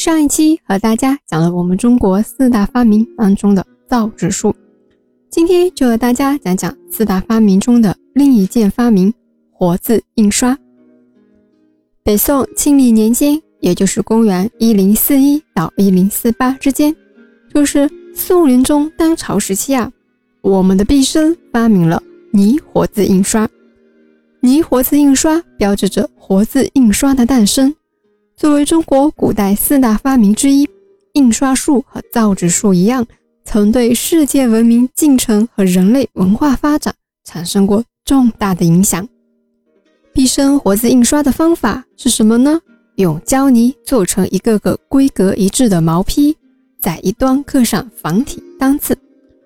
上一期和大家讲了我们中国四大发明当中的造纸术，今天就和大家讲讲四大发明中的另一件发明——活字印刷。北宋庆历年间，也就是公元一零四一到一零四八之间，就是宋仁宗当朝时期啊，我们的毕生发明了泥活字印刷。泥活字印刷标志着活字印刷的诞生。作为中国古代四大发明之一，印刷术和造纸术一样，曾对世界文明进程和人类文化发展产生过重大的影响。毕生活字印刷的方法是什么呢？用胶泥做成一个个规格一致的毛坯，在一端刻上繁体单字，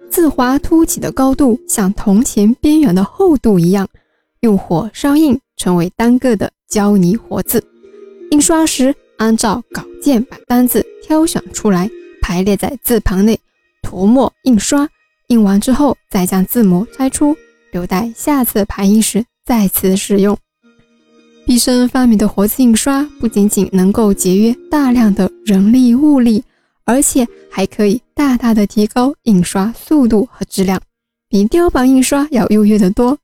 字划凸起的高度像铜钱边缘的厚度一样，用火烧印成为单个的胶泥活字。印刷时，按照稿件把单字挑选出来，排列在字旁内，涂墨印刷。印完之后，再将字模拆出，留待下次排印时再次使用。毕生发明的活字印刷，不仅仅能够节约大量的人力物力，而且还可以大大的提高印刷速度和质量，比雕版印刷要优越得多。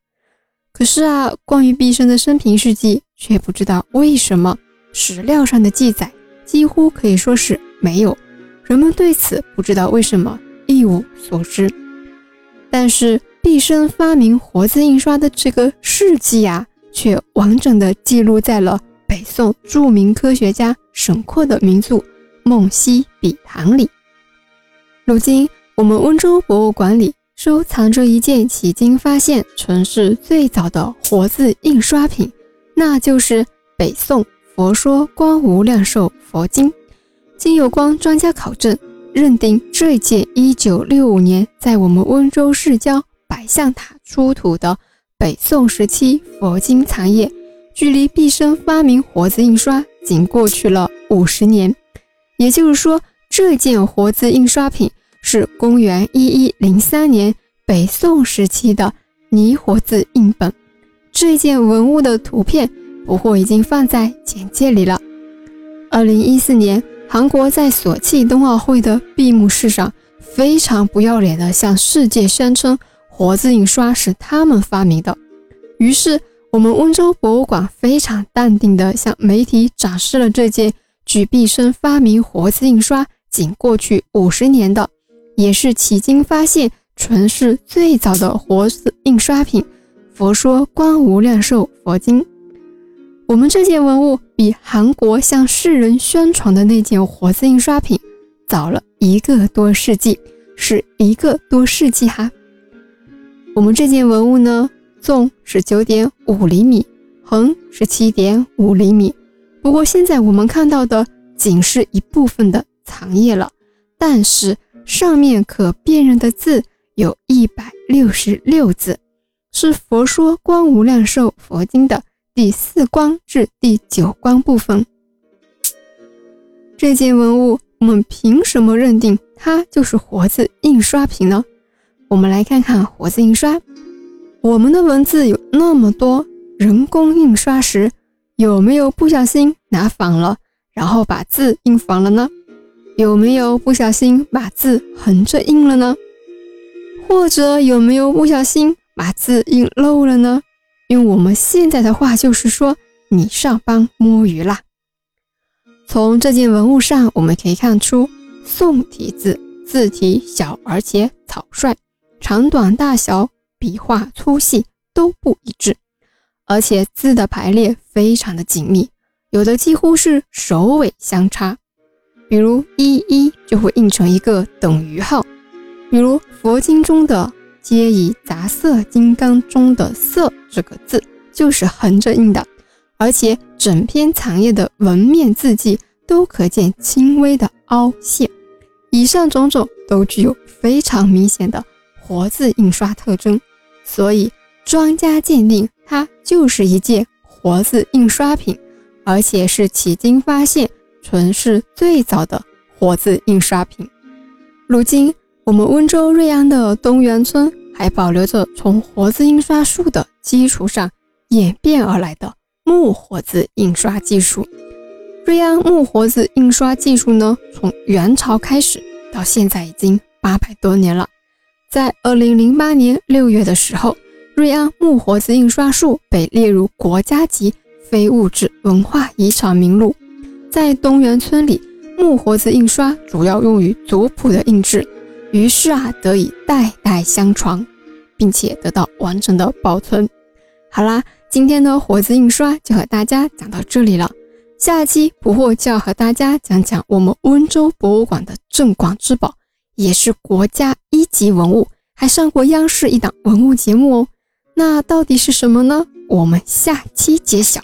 可是啊，关于毕生的生平事迹，却不知道为什么。史料上的记载几乎可以说是没有，人们对此不知道为什么一无所知。但是毕生发明活字印刷的这个事迹呀，却完整的记录在了北宋著名科学家沈括的名著《梦溪笔谈》里。如今我们温州博物馆里收藏着一件迄今发现存世最早的活字印刷品，那就是北宋。《佛说光无量寿佛经》，经有关专家考证，认定这件1965年在我们温州市郊百象塔出土的北宋时期佛经残页，距离毕生发明活字印刷仅过去了五十年。也就是说，这件活字印刷品是公元1103年北宋时期的泥活字印本。这件文物的图片。不货已经放在简介里了。二零一四年，韩国在索契冬奥会的闭幕式上，非常不要脸的向世界宣称活字印刷是他们发明的。于是，我们温州博物馆非常淡定地向媒体展示了这件举毕生发明活字印刷仅过去五十年的，也是迄今发现存世最早的活字印刷品《佛说观无量寿佛经》。我们这件文物比韩国向世人宣传的那件活字印刷品早了一个多世纪，是一个多世纪哈。我们这件文物呢，纵是九点五厘米，横是七点五厘米。不过现在我们看到的仅是一部分的残页了，但是上面可辨认的字有一百六十六字，是《佛说观无量寿佛经》的。第四关至第九关部分，这件文物我们凭什么认定它就是活字印刷品呢？我们来看看活字印刷。我们的文字有那么多，人工印刷时有没有不小心拿反了，然后把字印反了呢？有没有不小心把字横着印了呢？或者有没有不小心把字印漏了呢？用我们现在的话就是说，你上班摸鱼啦。从这件文物上，我们可以看出，宋体字字体小而且草率，长短大小、笔画粗细都不一致，而且字的排列非常的紧密，有的几乎是首尾相差。比如一一就会印成一个等于号，比如佛经中的。皆以杂色金刚中的“色”这个字就是横着印的，而且整篇残页的纹面字迹都可见轻微的凹陷。以上种种都具有非常明显的活字印刷特征，所以专家鉴定它就是一件活字印刷品，而且是迄今发现存世最早的活字印刷品。如今。我们温州瑞安的东源村还保留着从活字印刷术的基础上演变而来的木活字印刷技术。瑞安木活字印刷技术呢，从元朝开始到现在已经八百多年了。在二零零八年六月的时候，瑞安木活字印刷术被列入国家级非物质文化遗产名录。在东源村里，木活字印刷主要用于族谱的印制，于是啊，得以代代相传，并且得到完整的保存。好啦，今天的活字印刷就和大家讲到这里了。下期捕获就要和大家讲讲我们温州博物馆的镇馆之宝，也是国家一级文物，还上过央视一档文物节目哦。那到底是什么呢？我们下期揭晓。